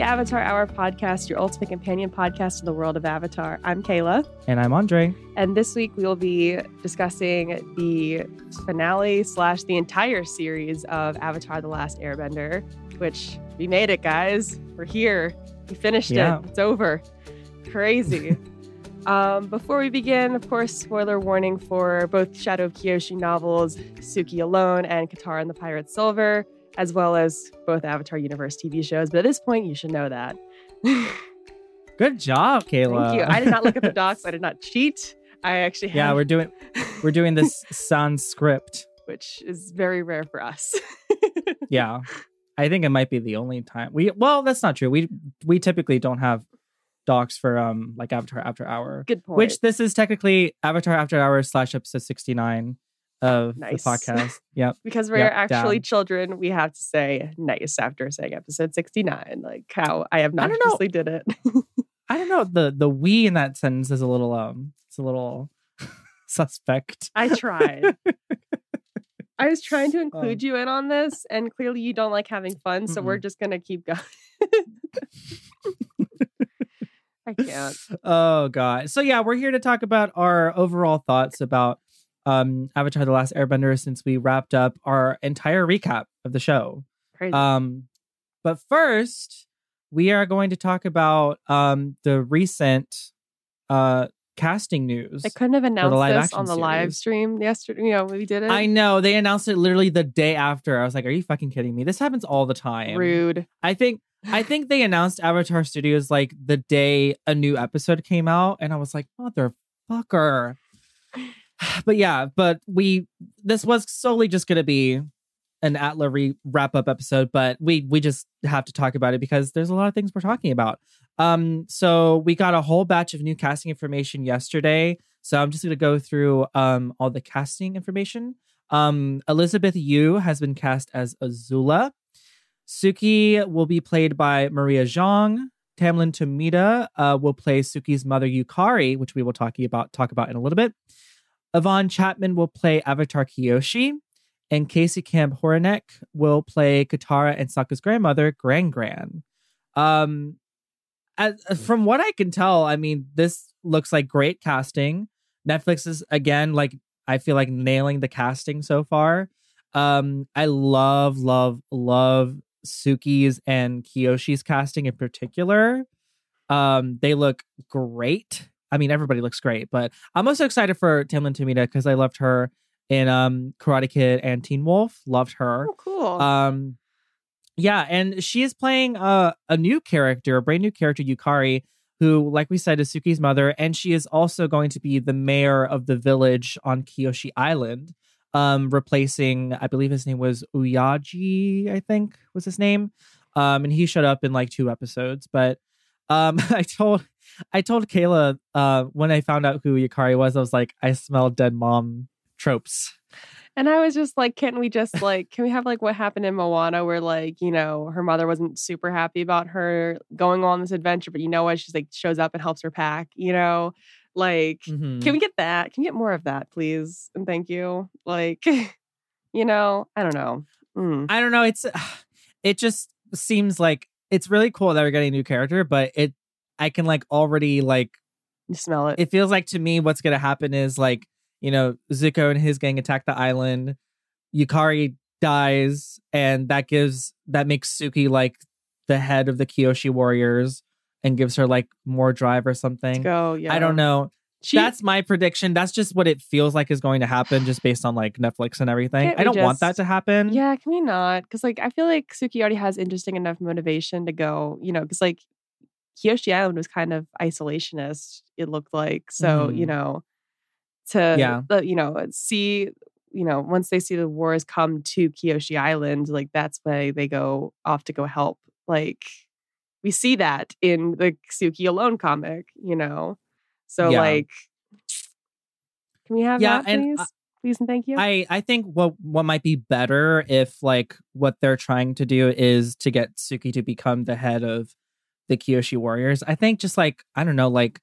The Avatar Hour podcast, your ultimate companion podcast in the world of Avatar. I'm Kayla. And I'm Andre. And this week we will be discussing the finale slash the entire series of Avatar The Last Airbender, which we made it, guys. We're here. We finished Yeah. it. It's over. Crazy. um, before we begin, of course, spoiler warning for both Shadow of Kyoshi novels, Suki Alone and Katara and the Pirate Silver, as well as both Avatar Universe TV shows. But at this point, you should know that. Good job, Kayla. Thank you. I did not look at the docs. I did not cheat. I actually yeah, we're doing we're doing this sans script, which is very rare for us. Yeah. I think it might be the only time we well, that's not true. We we typically don't have docs for um like Avatar After Hour. Good point. Which this is technically Avatar After Hour slash episode sixty nine of Nice. the podcast. Yep. because we're Yep, actually down. children, we have to say nice after saying episode 69. Like how I have I not don't know. consciously did it. I don't know. The the we in that sentence is a little um it's a little suspect. I tried. I was trying to include Um, you in on this, and clearly you don't like having fun, so we're just gonna keep going. I can't. Oh god. So yeah, we're here to talk about our overall thoughts about um Avatar the Last Airbender since we wrapped up our entire recap of the show. Crazy. Um but first, we are going to talk about um the recent uh casting news. I couldn't have announced this on the live stream yesterday. You know, we did it. I know they announced it literally the day after. I was like, "Are you fucking kidding me? This happens all the time." Rude. I think I think they announced Avatar Studios like the day a new episode came out, and I was like, motherfucker. But yeah, but we this was solely just gonna be an Atla re- wrap up episode, but we we just have to talk about it because there's a lot of things we're talking about. Um, so we got a whole batch of new casting information yesterday. So I'm just gonna go through um all the casting information. Um, Elizabeth Yu has been cast as Azula. Suki will be played by Maria Zhang. Tamlyn Tomita uh, will play Suki's mother Yukari, which we will talk about talk about in a little bit. Yvonne Chapman will play Avatar Kyoshi, and Casey Camp Horinek will play Katara and Sokka's grandmother Gran Gran. Um, as, from what I can tell, I mean, this looks like great casting. Netflix is again like I feel like nailing the casting so far. Um, I love, love, love Suki's and Kyoshi's casting in particular. Um, they look great. I mean, everybody looks great, but I'm also excited for Tamlyn Tomita because I loved her in um Karate Kid and Teen Wolf. Loved her. Oh, cool. Um, yeah, and she is playing a a new character, a brand new character, Yukari, who, like we said, is Suki's mother, and she is also going to be the mayor of the village on Kyoshi Island, um, replacing, I believe his name was Oyaji, I think was his name, um, and he showed up in like two episodes, but. Um, I told I told Kayla uh when I found out who Yukari was, I was like, I smell dead mom tropes. And I was just like, can't we just like, can we have like what happened in Moana where like, you know, her mother wasn't super happy about her going on this adventure, but you know what? She's like shows up and helps her pack, you know? Like, Mhm. can we get that? Can we get more of that, please? And thank you. Like, you know, I don't know. Mm. I don't know. It's it just seems like it's really cool that we're getting a new character, but it I can like already like You smell it. it feels like to me what's gonna happen is like you know Zuko and his gang attack the island, Yukari dies, and that gives that makes Suki like the head of the Kyoshi warriors and gives her like more drive or something. go. Yeah. I don't know. She, That's my prediction. That's just what it feels like is going to happen, just based on like Netflix and everything. I don't want that to happen. yeah, can we not? Because like I feel like Suki already has interesting enough motivation to go, you know, because like Kyoshi Island was kind of isolationist, it looked like. So, you Mhm. know, to Yeah. you know, see, you know, once they see the wars come to Kyoshi Island, like that's why they go off to go help. Like we see that in the Suki Alone comic, you know. So Yeah. like can we have Yeah, that, and please? please and thank you. I I think what what might be better if like what they're trying to do is to get Suki to become the head of the Kyoshi Warriors. I think just like I don't know like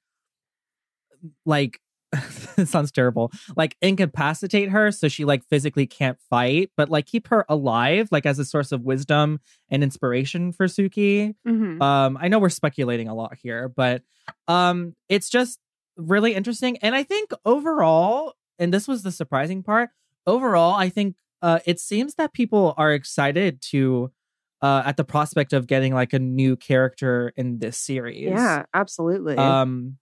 like it sounds terrible. Like incapacitate her so she like physically can't fight, but like keep her alive, like as a source of wisdom and inspiration for Suki. Mhm. Um, I know we're speculating a lot here, but um, it's just really interesting. And I think overall, and this was the surprising part, overall, I think uh, it seems that people are excited to uh, at the prospect of getting like a new character in this series. yeah, absolutely. Um,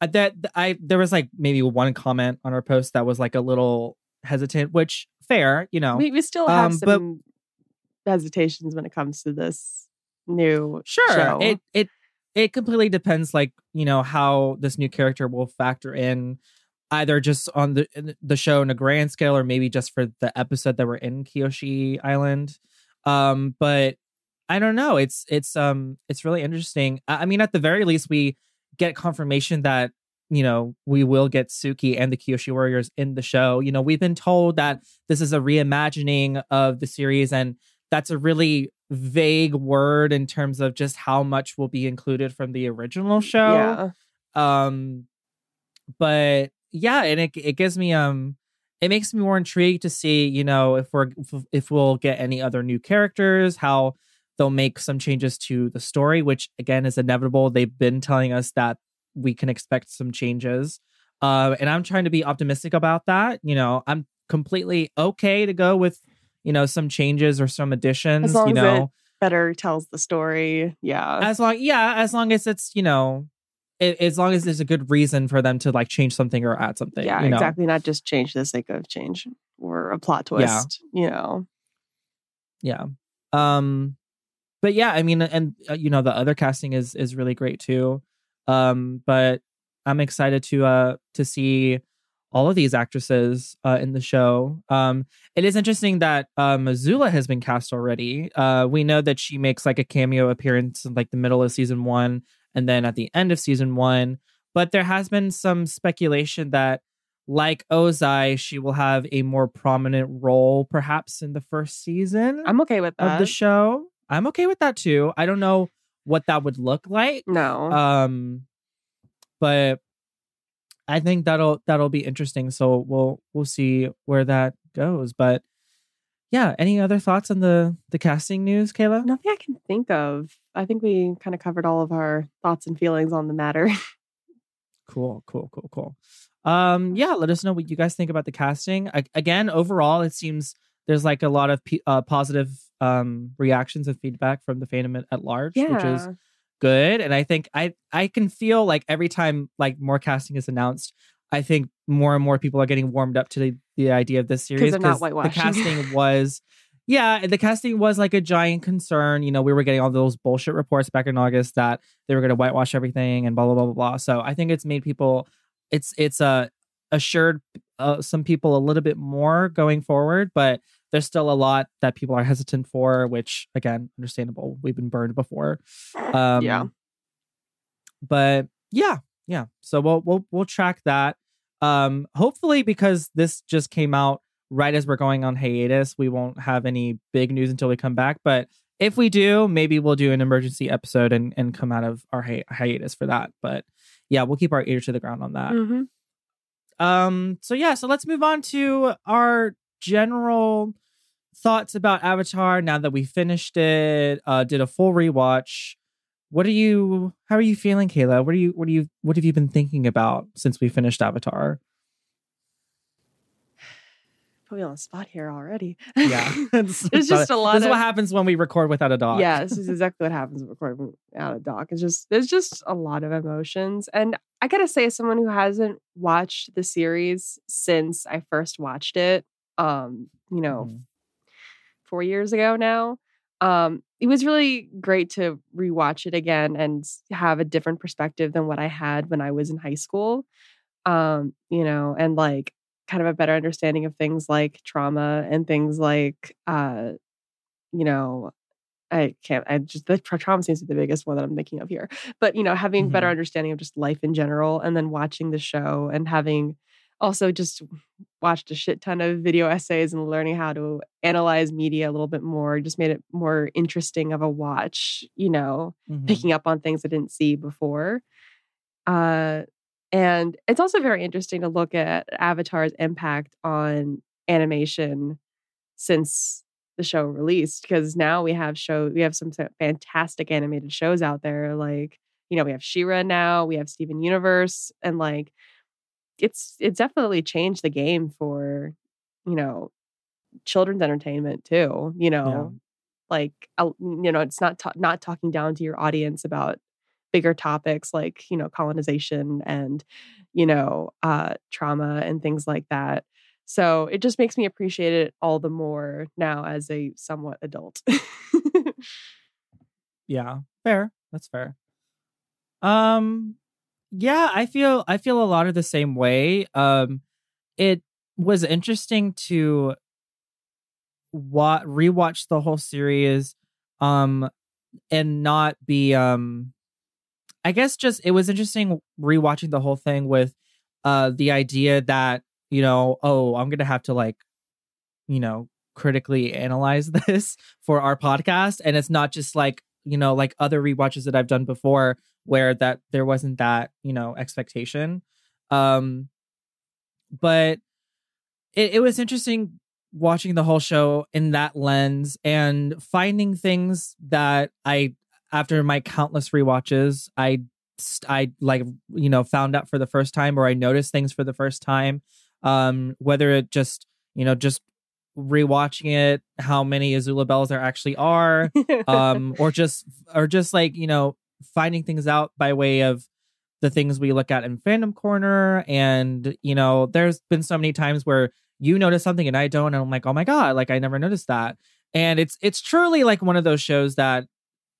uh, that I there was like maybe one comment on our post that was like a little hesitant, which fair, you know. we, we still have um, but- some hesitations when it comes to this new Sure. show. It it it completely depends like, you know, how this new character will factor in either just on the the show in a grand scale or maybe just for the episode that we're in Kyoshi Island. Um but I don't know. It's it's um it's really interesting. I, I mean at the very least we get confirmation that you know, we will get Suki and the Kyoshi Warriors in the show. You know, we've been told that this is a reimagining of the series and that's a really vague word in terms of just how much will be included from the original show. yeah. Um but yeah, and it it gives me um it makes me more intrigued to see, you know, if we're if, we'll get any other new characters, how they'll make some changes to the story, which again is inevitable. They've been telling us that we can expect some changes. Uh, and I'm trying to be optimistic about that. You know, I'm completely okay to go with, you know, some changes or some additions. you as know, Better tells the story. Yeah. as long yeah as long as it's you know a- as long as there's a good reason for them to like change something or add something yeah, you know? exactly. Not just change the sake of change or a plot Yeah. twist. You know. yeah um but yeah i mean and uh, you know the other casting is is really great too um but i'm excited to uh to see all of these actresses uh in the show um it is interesting that um Azula has been cast already uh we know that she makes like a cameo appearance in like the middle of season one and then at the end of season one but there has been some speculation that like ozai she will have a more prominent role perhaps in the first season I'm okay with that. of the show. I'm okay with that too. I don't know what that would look like. no. Um but I think that'll that'll be interesting. So we'll we'll see where that goes. But yeah, any other thoughts on the the casting news, Kayla? Nothing I can think of. I think we kind of covered all of our thoughts and feelings on the matter. Cool, cool, cool, cool. Um, yeah, let us know what you guys think about the casting. I, again, overall, it seems there's like a lot of p- uh, positive um reactions and feedback from the fandom at, at large, which is good. And I think I I can feel like every time like more casting is announced, I think more and more people are getting warmed up to the, the idea of this series they're the casting was yeah, the casting was like a giant concern. You know, we were getting all those bullshit reports back in August that they were going to whitewash everything and blah blah blah blah blah. So I think it's made people, it's it's uh, assured uh, some people a little bit more going forward, but there's still a lot that people are hesitant for, which again, understandable. We've been burned before. Um, Yeah. But yeah, yeah. So we'll we'll we'll track that. Um, hopefully, because this just came out right as we're going on hiatus, we won't have any big news until we come back. But if we do, maybe we'll do an emergency episode and and come out of our hi- hiatus for that. But yeah, we'll keep our ear to the ground on that. hmm Um, so yeah, so let's move on to our general thoughts about Avatar now that we finished it, uh, did a full rewatch. What are you how are you feeling, Kayla? What are you what are you what have you been thinking about since we finished Avatar? Put me on the spot here already. Yeah. it's, It's just a lot This is what happens when we record without a dog. Yeah, this is exactly what happens when recording out of doc. It's just there's just a lot of emotions. And I gotta say, as someone who hasn't watched the series since I first watched it, um, you know, Mhm. four years ago now. Um, it was really great to rewatch it again and have a different perspective than what I had when I was in high school. Um, you know, and like kind of a better understanding of things like trauma and things like uh, you know, I can't I just the tra- trauma seems to be the biggest one that I'm thinking of here. But you know, having better Mhm. understanding of just life in general and then watching the show and having also just watched a shit ton of video essays and learning how to analyze media a little bit more just made it more interesting of a watch you know Mhm. picking up on things i didn't see before uh And it's also very interesting to look at Avatar's impact on animation since the show released because now we have show we have some fantastic animated shows out there like you know we have She-Ra now we have Steven Universe and like it's it definitely changed the game for you know children's entertainment too you know yeah. like you know it's not ta- not talking down to your audience about bigger topics like you know colonization and you know uh trauma and things like that so it just makes me appreciate it all the more now as a somewhat adult. yeah, fair. That's fair. Um yeah, I feel I feel a lot of the same way. Um it was interesting to what rewatch the whole series um and not be um I guess just it was interesting rewatching the whole thing with uh the idea that you know, oh, I'm going to have to like, you know, critically analyze this for our podcast. And it's not just like, you know, like other rewatches that I've done before where that there wasn't that, you know, expectation. Um, but it, it was interesting watching the whole show in that lens and finding things that I, after my countless rewatches, I I like you know found out for the first time or I noticed things for the first time um, whether it just you know just rewatching it how many azula bells there actually are um or just or just like you know finding things out by way of the things we look at in fandom corner. And you know there's been so many times where you notice something and i don't and i'm like oh my god like i never noticed that. And it's it's truly like one of those shows that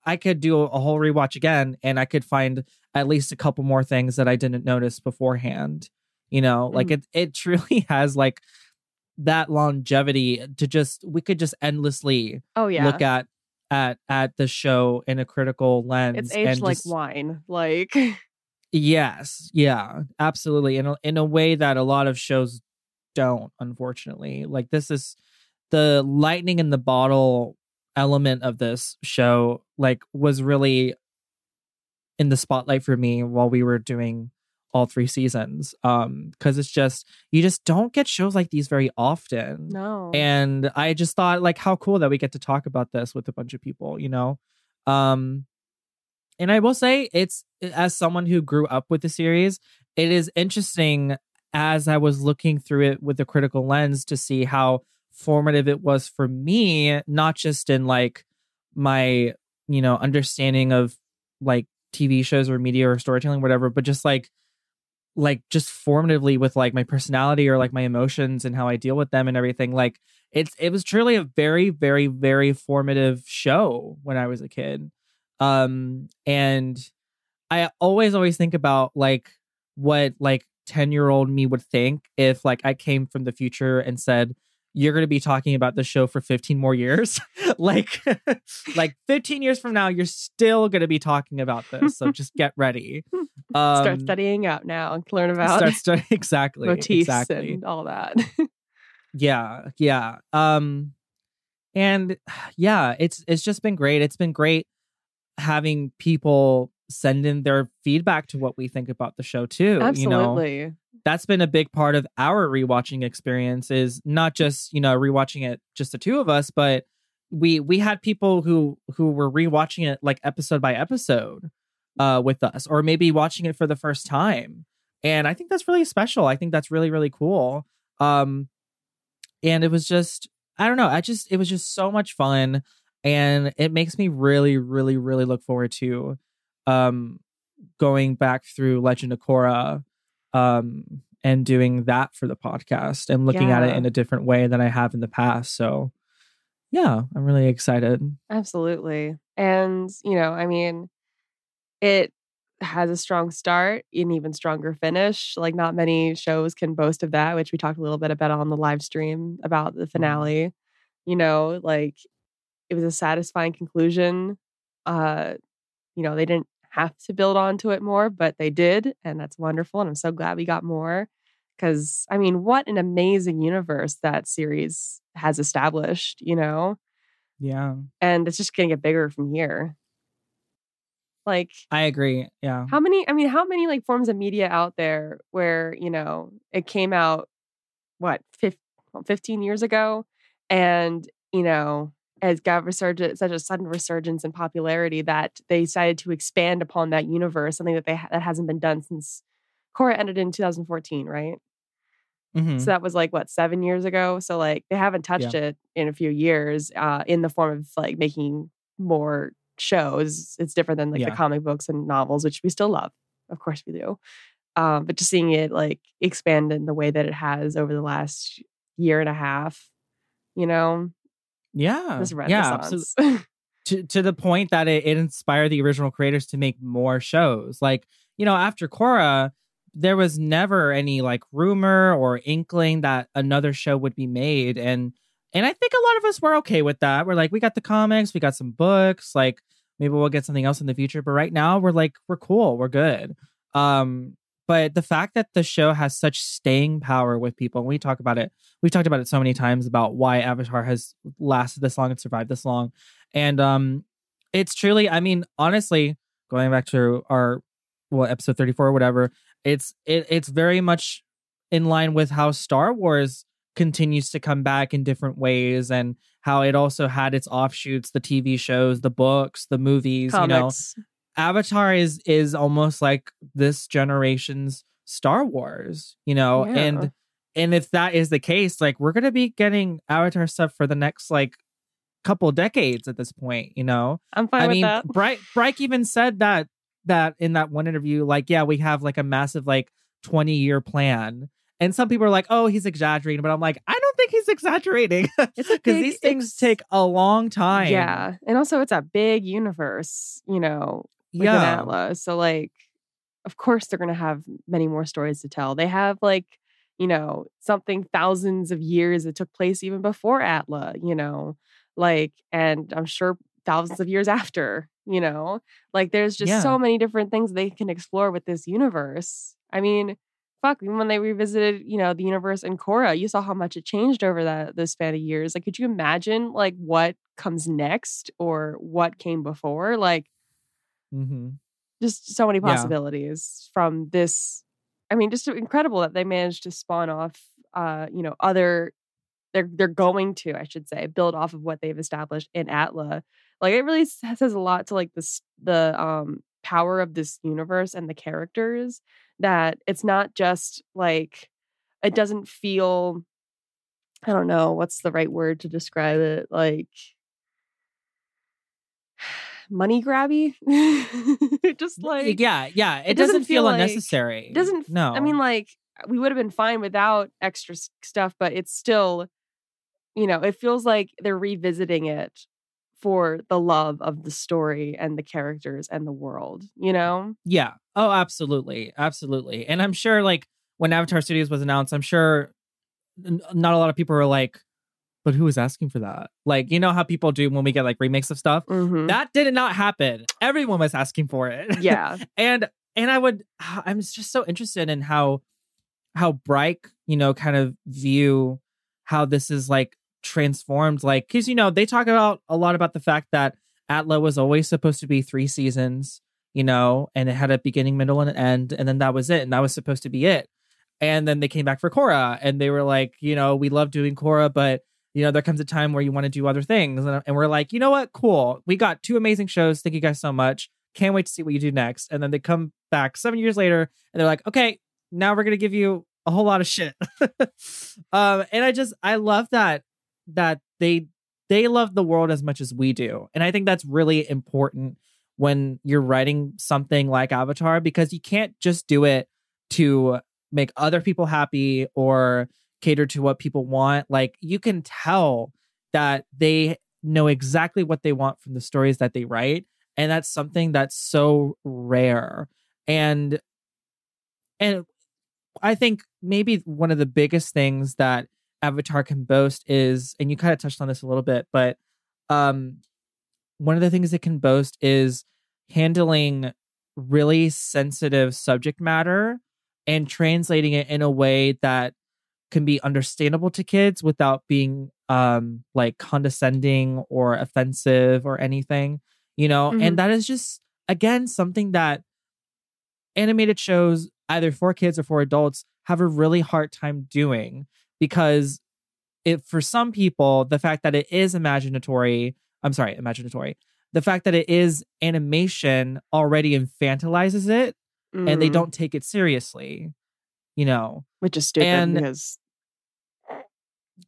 i could do a whole rewatch again and i could find at least a couple more things that i didn't notice beforehand you know? Like mm. it it truly has like that longevity to just we could just endlessly oh yeah. look at at at the show in a critical lens it's aged like just, wine like yes yeah absolutely in a, in a way that a lot of shows don't unfortunately like this is the lightning in the bottle element of this show like was really in the spotlight for me while we were doing all three seasons um because it's just you just don't get shows like these very often. No. And i just thought like how cool that we get to talk about this with a bunch of people you know? Um and i will say it's as someone who grew up with the series it is interesting as i was looking through it with a critical lens to see how formative it was for me not just in like my you know understanding of like tv shows or media or storytelling whatever but just like like just formatively with like my personality or like my emotions and how I deal with them and everything. Like it's it was truly a very very very formative show when I was a kid. Um and I always always think about like what like 10 year old me would think if like I came from the future and said you're going to be talking about the show for 15 more years? Like like 15 years from now you're still going to be talking about this so just get ready. Um, start studying out now and learn about start studying exactly motifs exactly. and all that. Yeah yeah um and yeah it's it's just been great. It's been great having people send in their feedback to what we think about the show too absolutely you know? that's been a big part of our rewatching experience is not just you know rewatching it just the two of us but we we had people who who were rewatching it like episode by episode uh with us or maybe watching it for the first time. And i think that's really special. I think that's really really cool. Um and it was just i don't know i just it was just so much fun and it makes me really really really look forward to um going back through legend of korra um, and doing that for the podcast and looking yeah. at it in a different way than I have in the past. So, yeah, I'm really excited. Absolutely. And, you know, I mean, it has a strong start, an even stronger finish. Like, not many shows can boast of that, which we talked a little bit about on the live stream about the mm-hmm. finale. You know, like, it was a satisfying conclusion. Uh, you know, they didn't have to build onto it more, but they did. And that's wonderful. And I'm so glad we got more. Because, I mean, what an amazing universe that series has established, you know? Yeah. And it's just going to get bigger from here. Like I agree. Yeah. how many? I mean, how many like forms of media out there where you know it came out what fif- well, 15 years ago, and you know has got resurgent such a sudden resurgence in popularity that they decided to expand upon that universe, something that they ha- that hasn't been done since Korra ended in 2014, right? Mhm. So that was like what seven years ago. So like they haven't touched it in a few years uh, in the form of like making more shows. It's different than like Yeah. the comic books and novels, which we still love. Of course we do. Um, but just seeing it like expand in the way that it has over the last year and a half, you know, yeah. this Yeah. absolutely. to to the point that it, it inspired the original creators to make more shows. Like, you know, after Korra, there was never any like rumor or inkling that another show would be made. And and I think a lot of us were okay with that. We're like, we got the comics, we got some books, like maybe we'll get something else in the future. But right now we're like, we're cool, we're good. Um, but the fact that the show has such staying power with people, and we talk about it, we've talked about it so many times about why Avatar has lasted this long and survived this long. And um it's truly, I mean, honestly, going back to our well, episode 34 or whatever, it's it it's very much in line with how Star Wars continues to come back in different ways and how it also had its offshoots, the TV shows, the books, the movies, you know. Avatar is is almost like this generation's Star Wars, you know, Yeah. and and if that is the case, like we're gonna be getting Avatar stuff for the next like couple decades at this point, you know. I'm fine I with mean, that. Bryke Bryke even said that that in that one interview, like, yeah, we have like a massive like 20 year plan. And some people are like, oh, he's exaggerating, but I'm like, I don't think he's exaggerating It's because these things take a long time. Yeah. And also it's a big universe, you know, yeah, Atlas. So like, of course they're gonna have many more stories to tell. They have like, you know, something thousands of years that took place even before Atla, you know, like, and I'm sure thousands of years after, you know, like there's just Yeah. so many different things they can explore with this universe. I mean, fuck, even when they revisited, you know, the universe in Korra, you saw how much it changed over that the span of years. Like, could you imagine like what comes next or what came before? Like, hmm just so many Yeah. possibilities from this. I mean, just incredible that they managed to spawn off, uh, you know, other. They're they're going to, I should say, build off of what they've established in Atla. Like it really says a lot to like this the um power of this universe and the characters. That it's not just like it doesn't feel. I don't know what's the right word to describe it. Like money grabby. just like yeah, yeah. It, it doesn't doesn't, feel, feel unnecessary. it doesn't No, I mean, like, we would have been fine without extra stuff, but it's still, you know, it feels like they're revisiting it for the love of the story and the characters and the world, you know? Yeah. Oh, absolutely. Absolutely. And I'm sure like when Avatar Studios was announced, I'm sure not a lot of people were like, but who was asking for that? Like, you know how people do when we get like remakes of stuff? Mhm. That did not happen. Everyone was asking for it. yeah. and and I would I'm just so interested in how how Bryke, you know, kind of view how this is like transformed like cuz you know, they talk about a lot about the fact that Atla was always supposed to be 3 seasons, you know, and it had a beginning, middle and an end and then that was it and that was supposed to be it. And then they came back for Korra and they were like, you know, we love doing Korra but you know, there comes a time where you want to do other things. And, and we're like, you know what? Cool. We got two amazing shows. Thank you guys so much. Can't wait to see what you do next. And then they come back seven years later and they're like, okay, now we're gonna give you a whole lot of shit. um, and I just I love that that they they love the world as much as we do. And I think that's really important when you're writing something like Avatar because you can't just do it to make other people happy or cater to what people want. Like you can tell that they know exactly what they want from the stories that they write. And that's something that's so rare. And and I think maybe one of the biggest things that Avatar can boast is, and you kind of touched on this a little bit, but um one of the things it can boast is handling really sensitive subject matter and translating it in a way that can be understandable to kids without being um like condescending or offensive or anything you know? Mhm. and that is just again something that animated shows either for kids or for adults have a really hard time doing because it for some people the fact that it is imaginatory i'm sorry imaginatory the fact that it is animation already infantilizes it and they Mm, don't take it seriously you know which is stupid and- because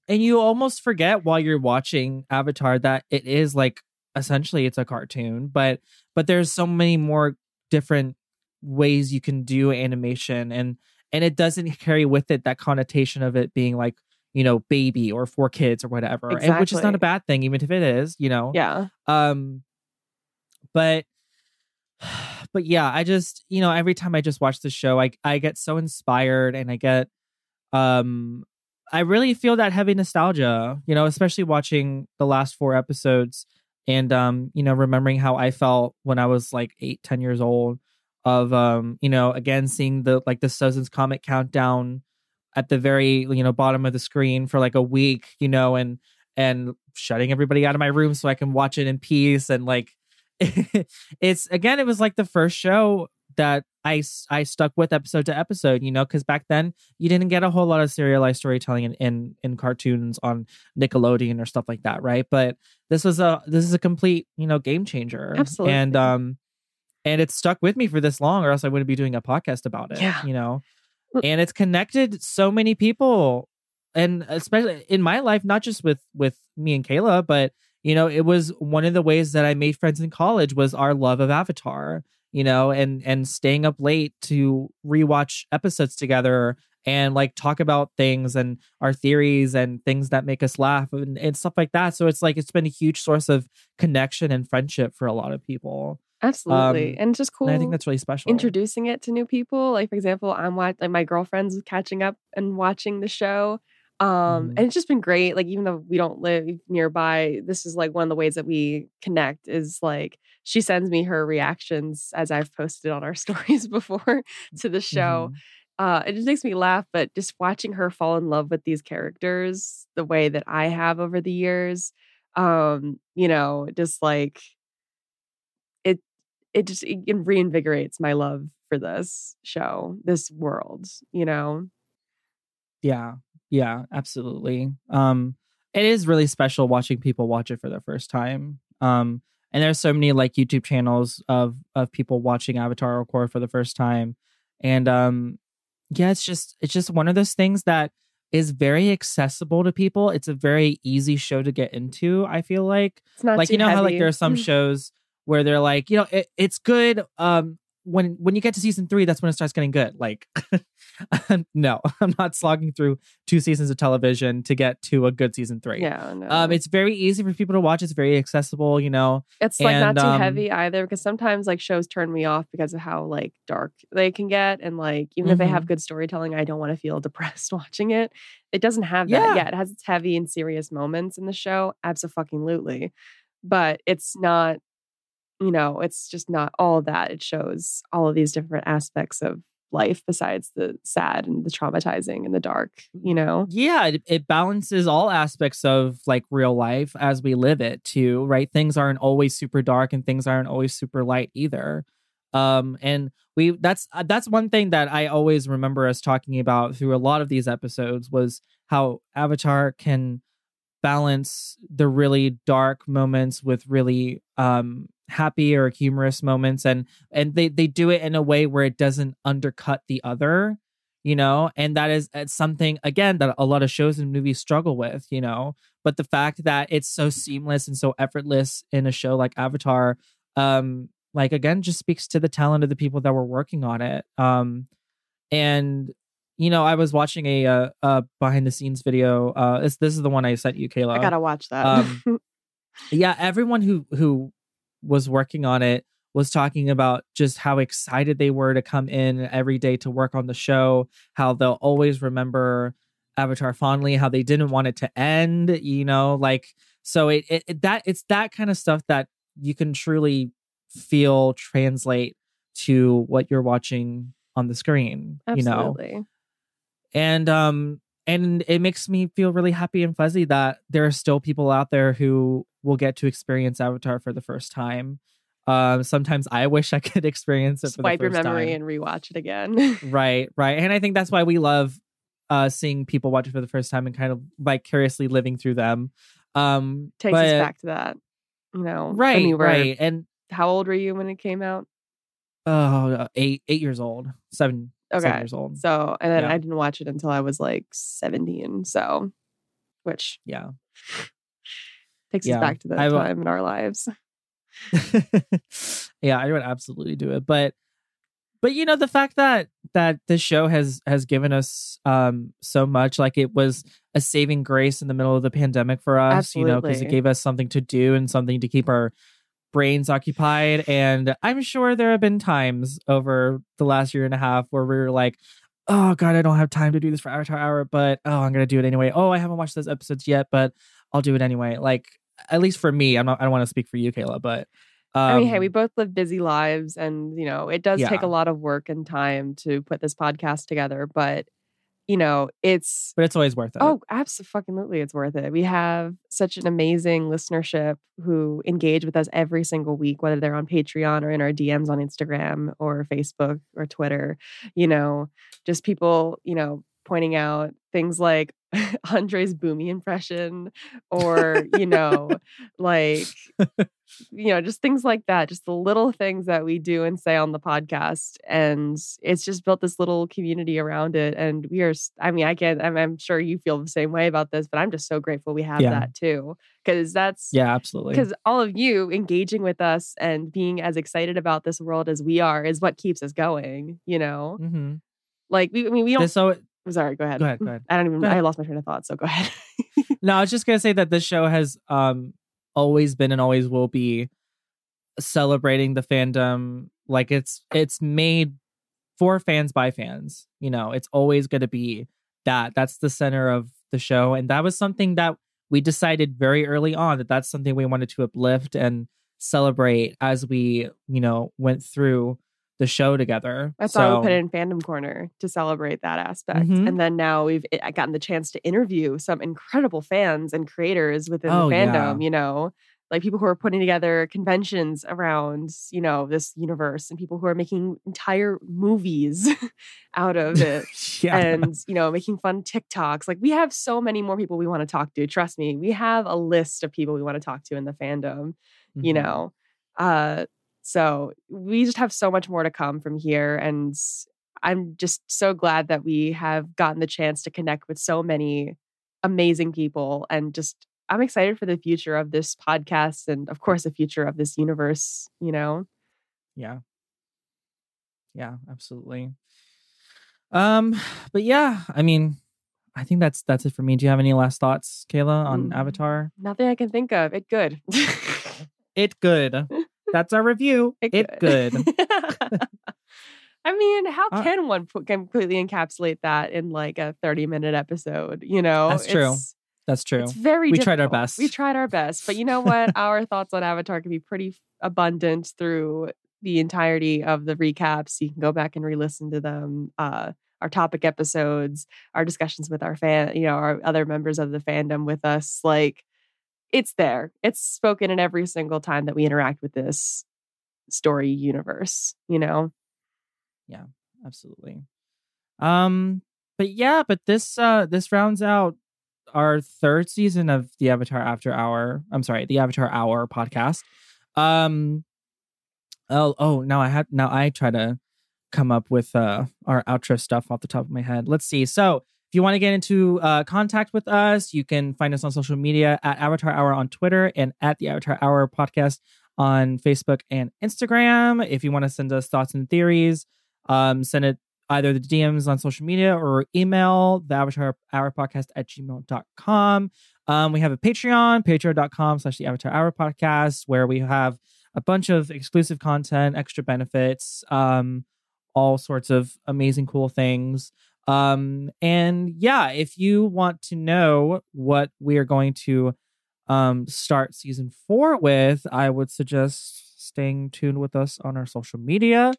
and you almost forget while you're watching avatar that it is like essentially it's a cartoon but but there's so many more different ways you can do animation and and it doesn't carry with it that connotation of it being like you know baby or for kids or whatever and which is not a bad thing even if it is you know? Yeah. Um but but yeah i just you know every time i just watch the show i i get so inspired and i get um i really feel that heavy nostalgia you know especially watching the last four episodes and um you know remembering how i felt when i was like eight ten years old of um you know again seeing the like the Sozin's Comet countdown at the very you know bottom of the screen for like a week you know and and shutting everybody out of my room so I can watch it in peace and like it's again it was like the first show that I, I stuck with episode to episode you know because back then you didn't get a whole lot of serialized storytelling in, in in cartoons on Nickelodeon or stuff like that right but this was a this is a complete you know game changer Absolutely. and um and it's stuck with me for this long or else I wouldn't be doing a podcast about it Yeah. you know and it's connected so many people and especially in my life not just with with me and Kayla but you know it was one of the ways that I made friends in college was our love of Avatar you know and and staying up late to rewatch episodes together and like talk about things and our theories and things that make us laugh and, and stuff like that so it's like it's been a huge source of connection and friendship for a lot of people absolutely Um, and just cool and I think that's really special. introducing it to new people. Like for example, I'm watching, like my girlfriend's catching up and watching the show. Um Mhm. and it's just been great. Like even though we don't live nearby, this is like one of the ways that we connect is like she sends me her reactions as I've posted on our stories before to the show. Mhm. Uh it just makes me laugh, but just watching her fall in love with these characters the way that I have over the years, um, you know, just like it it just it reinvigorates my love for this show, this world, you know. Yeah. Yeah, absolutely. Um it is really special watching people watch it for the first time. Um and there's so many like YouTube channels of of people watching Avatar record for the first time. And um yeah, it's just it's just one of those things that is very accessible to people. It's a very easy show to get into, I feel like. It's not like you know how like there are some shows where they're like, you know, it, it's good um when when you get to season 3 that's when it starts getting good. Like no, I'm not slogging through two seasons of television to get to a good season 3. Yeah, no. Um it's very easy for people to watch. It's very accessible, you know. it's like not too um, heavy either because sometimes like shows turn me off because of how like dark they can get and like even if they Mm-hmm. have good storytelling i don't want to feel depressed watching it it doesn't have that Yeah. yet it has its heavy and serious moments in the show absolutely but it's not you know it's just not all that. It shows all of these different aspects of life besides the sad and the traumatizing and the dark you know? Yeah it, it balances all aspects of like real life as we live it too right? Things aren't always super dark and things aren't always super light either. Um and we that's uh, that's one thing that i always remember us talking about through a lot of these episodes was how avatar can balance the really dark moments with really um happy or humorous moments and and they they do it in a way where it doesn't undercut the other you know? And that is it's something again that a lot of shows and movies struggle with you know? But the fact that it's so seamless and so effortless in a show like avatar um like again just speaks to the talent of the people that were working on it. Um and you know i was watching a uh, uh behind the scenes video uh this, this is the one i sent you kayla. I gotta watch that. Um, yeah everyone who who was working on it was talking about just how excited they were to come in every day to work on the show how they'll always remember avatar fondly how they didn't want it to end you know like so it, it, it that it's that kind of stuff that you can truly feel translate to what you're watching on the screen you know? And um and it makes me feel really happy and fuzzy that there are still people out there who will get to experience avatar for the first time Um, sometimes I wish I could experience it. Swipe your memory time. and rewatch it again. right, right, and I think that's why we love uh seeing people watch it for the first time and kind of vicariously living through them. Um, Takes but, us back to that. You know, right, were- right, and How old were you when it came out? oh, eight eight years old, seven, seven Okay. years old. So, and then Yeah. I didn't watch it until I was like 17. So, which Yeah. Takes Yeah. us back to that I time in our lives. yeah, I would absolutely do it. But but you know, the fact that that this show has has given us um so much, like it was a saving grace in the middle of the pandemic for us, you know, because it gave us something to do and something to keep our brains occupied. And I'm sure there have been times over the last year and a half where we were like, oh god, I don't have time to do this for Avatar Hour, but oh, I'm gonna do it anyway. Oh, I haven't watched those episodes yet, but I'll do it anyway. Like at least for me, I'm not I don't want to speak for you, Kayla, but um, I mean, hey, we both live busy lives, and you know, it does take a lot of work and time to put this podcast together. But you know, it's but it's always worth it. oh, absolutely, it's worth it. We have such an amazing listenership who engage with us every single week, whether they're on Patreon or in our DMs on Instagram or Facebook or Twitter. You know, just people, you know, pointing out things like Andre's Bumi impression, or you know, like you know, just things like that, just the little things that we do and say on the podcast. And it's just built this little community around it. And we are, I mean, I can, I'm, I'm sure you feel the same way about this, but I'm just so grateful we have Yeah. that too. Cause that's, yeah, absolutely. because all of you engaging with us and being as excited about this world as we are is what keeps us going, you know? hmm Like, we, I mean, we don't, This so sorry, go ahead. go ahead, go ahead. I don't even, I lost my train of thought. So go ahead. No, I was just gonna say that this show has um always been and always will be celebrating the fandom like it's it's made for fans by fans. You know, it's always gonna be that. That's the center of the show, and that was something that we decided very early on that that's something we wanted to uplift and celebrate as we you know went through the show together. That's so, why we put it in Fandom Corner to celebrate that aspect. Mhm. And then now we've gotten the chance to interview some incredible fans and creators within Oh, the yeah. fandom, you know, like people who are putting together conventions around, you know, this universe and people who are making entire movies out of it. yeah. And, you know, making fun TikToks. Like we have so many more people we want to talk to. Trust me, we have a list of people we want to talk to in the fandom you Mhm. know uh so we just have so much more to come from here and i'm just so glad that we have gotten the chance to connect with so many amazing people and just i'm excited for the future of this podcast and of course the future of this universe you know? Yeah. Yeah absolutely. Um but yeah i mean i think that's that's it for me. Do you have any last thoughts kayla on Mm. avatar? nothing i can think of. It good. It good that's our review it, good, I mean, how Uh, can one put, completely encapsulate that in like a 30 minute episode? You know, That's true. That's true It's very. We tried our best. We tried our best, but you know what? our thoughts on Avatar can be pretty abundant through the entirety of the recaps. You can go back and re-listen to them. Uh, our topic episodes, our discussions with our fan, you know, our other members of the fandom with us. Like, it's there. It's spoken in every single time that we interact with this story universe. You know. Yeah, absolutely um but yeah but this uh this rounds out our third season of the avatar after hour i'm sorry the avatar hour podcast um oh oh now i had now i try to come up with uh our outro stuff off the top of my head let's see so if you want to get into uh, contact with us, you can find us on social media at Avatar Hour on Twitter and at the Avatar Hour podcast on Facebook and Instagram. If you want to send us thoughts and theories, um, send it either the DMs on social media or email the Avatar Hour podcast at gmail.com. Um, we have a Patreon, patreon.com slash the Avatar Hour podcast, where we have a bunch of exclusive content, extra benefits, um, all sorts of amazing, cool things. Um, and yeah, if you want to know what we are going to um, start season four with, I would suggest staying tuned with us on our social media.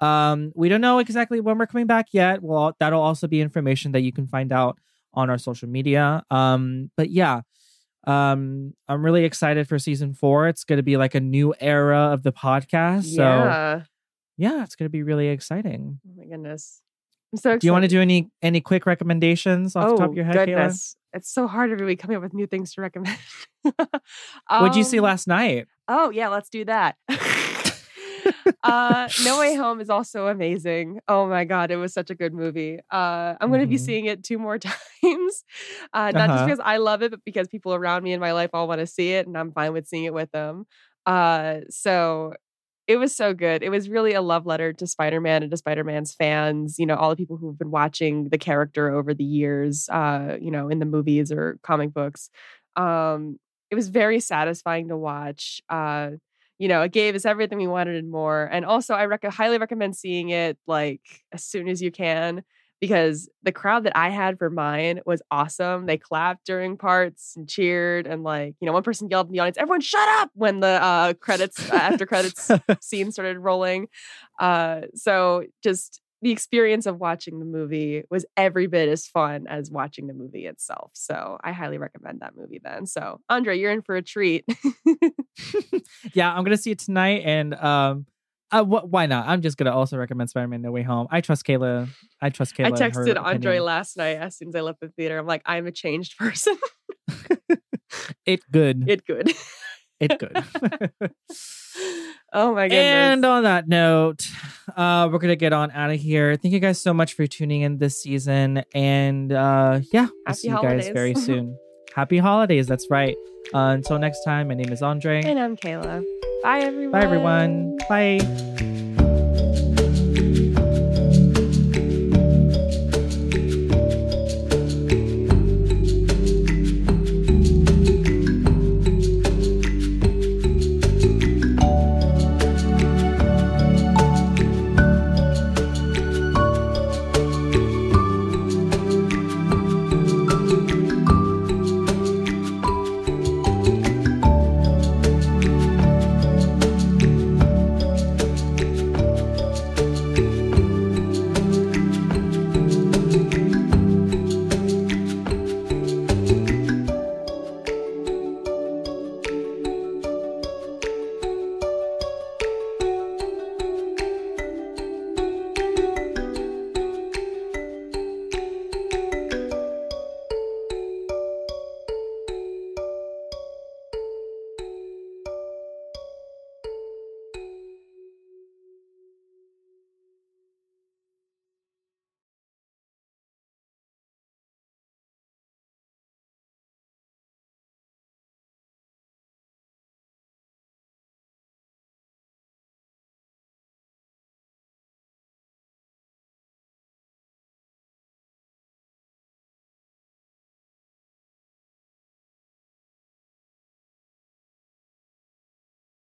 Um, we don't know exactly when we're coming back yet. Well, that'll also be information that you can find out on our social media. Um, but yeah, Um, I'm really excited for season four. It's going to be like a new era of the podcast. So yeah. yeah, it's going to be really exciting. Oh my goodness. I'm so excited. Do you want to do any any quick recommendations off the top of your head, Oh, goodness. It's so hard every week coming up with new things to recommend. Kayla? What'd you see Um, last night? Oh yeah, let's do that. uh, no Way Home is also amazing. Oh my god, it was such a good movie. Uh, I'm going to be Mhm. seeing it two more times, uh, not just Uh-huh. because I love it, but because people around me in my life all want to see it, and I'm fine with seeing it with them. Uh, so it was so good. It was really a love letter to Spider-Man and to Spider-Man's fans. You know, all the people who've been watching the character over the years. Uh, you know, in the movies or comic books. Um, it was very satisfying to watch. Uh, you know, it gave us everything we wanted and more. And also, I rec- highly recommend seeing it like as soon as you can because the crowd that I had for mine was awesome. They clapped during parts and cheered, and like you know, one person yelled in the audience, "Everyone, shut up!" when the uh, credits uh, after credits scene started rolling. Uh, so just the experience of watching the movie was every bit as fun as watching the movie itself. So I highly recommend that movie then. So Andre, you're in for a treat. yeah, I'm gonna see it tonight, and um, uh, wh- why not? I'm just gonna also recommend Spider-Man: No Way Home. I trust Kayla. I trust Kayla. I texted Andre opinion. last night as soon as I left the theater. I'm like, I'm a changed person. It good. it good. It good. oh my goodness. and on that note, uh, we're gonna get on out of here. Thank you guys so much for tuning in this season, and uh, yeah, we'll Happy see you guys very soon. Happy holidays. That's right. Uh, until next time, my name is Andre. and I'm Kayla. Bye everyone. Bye, everyone. Bye.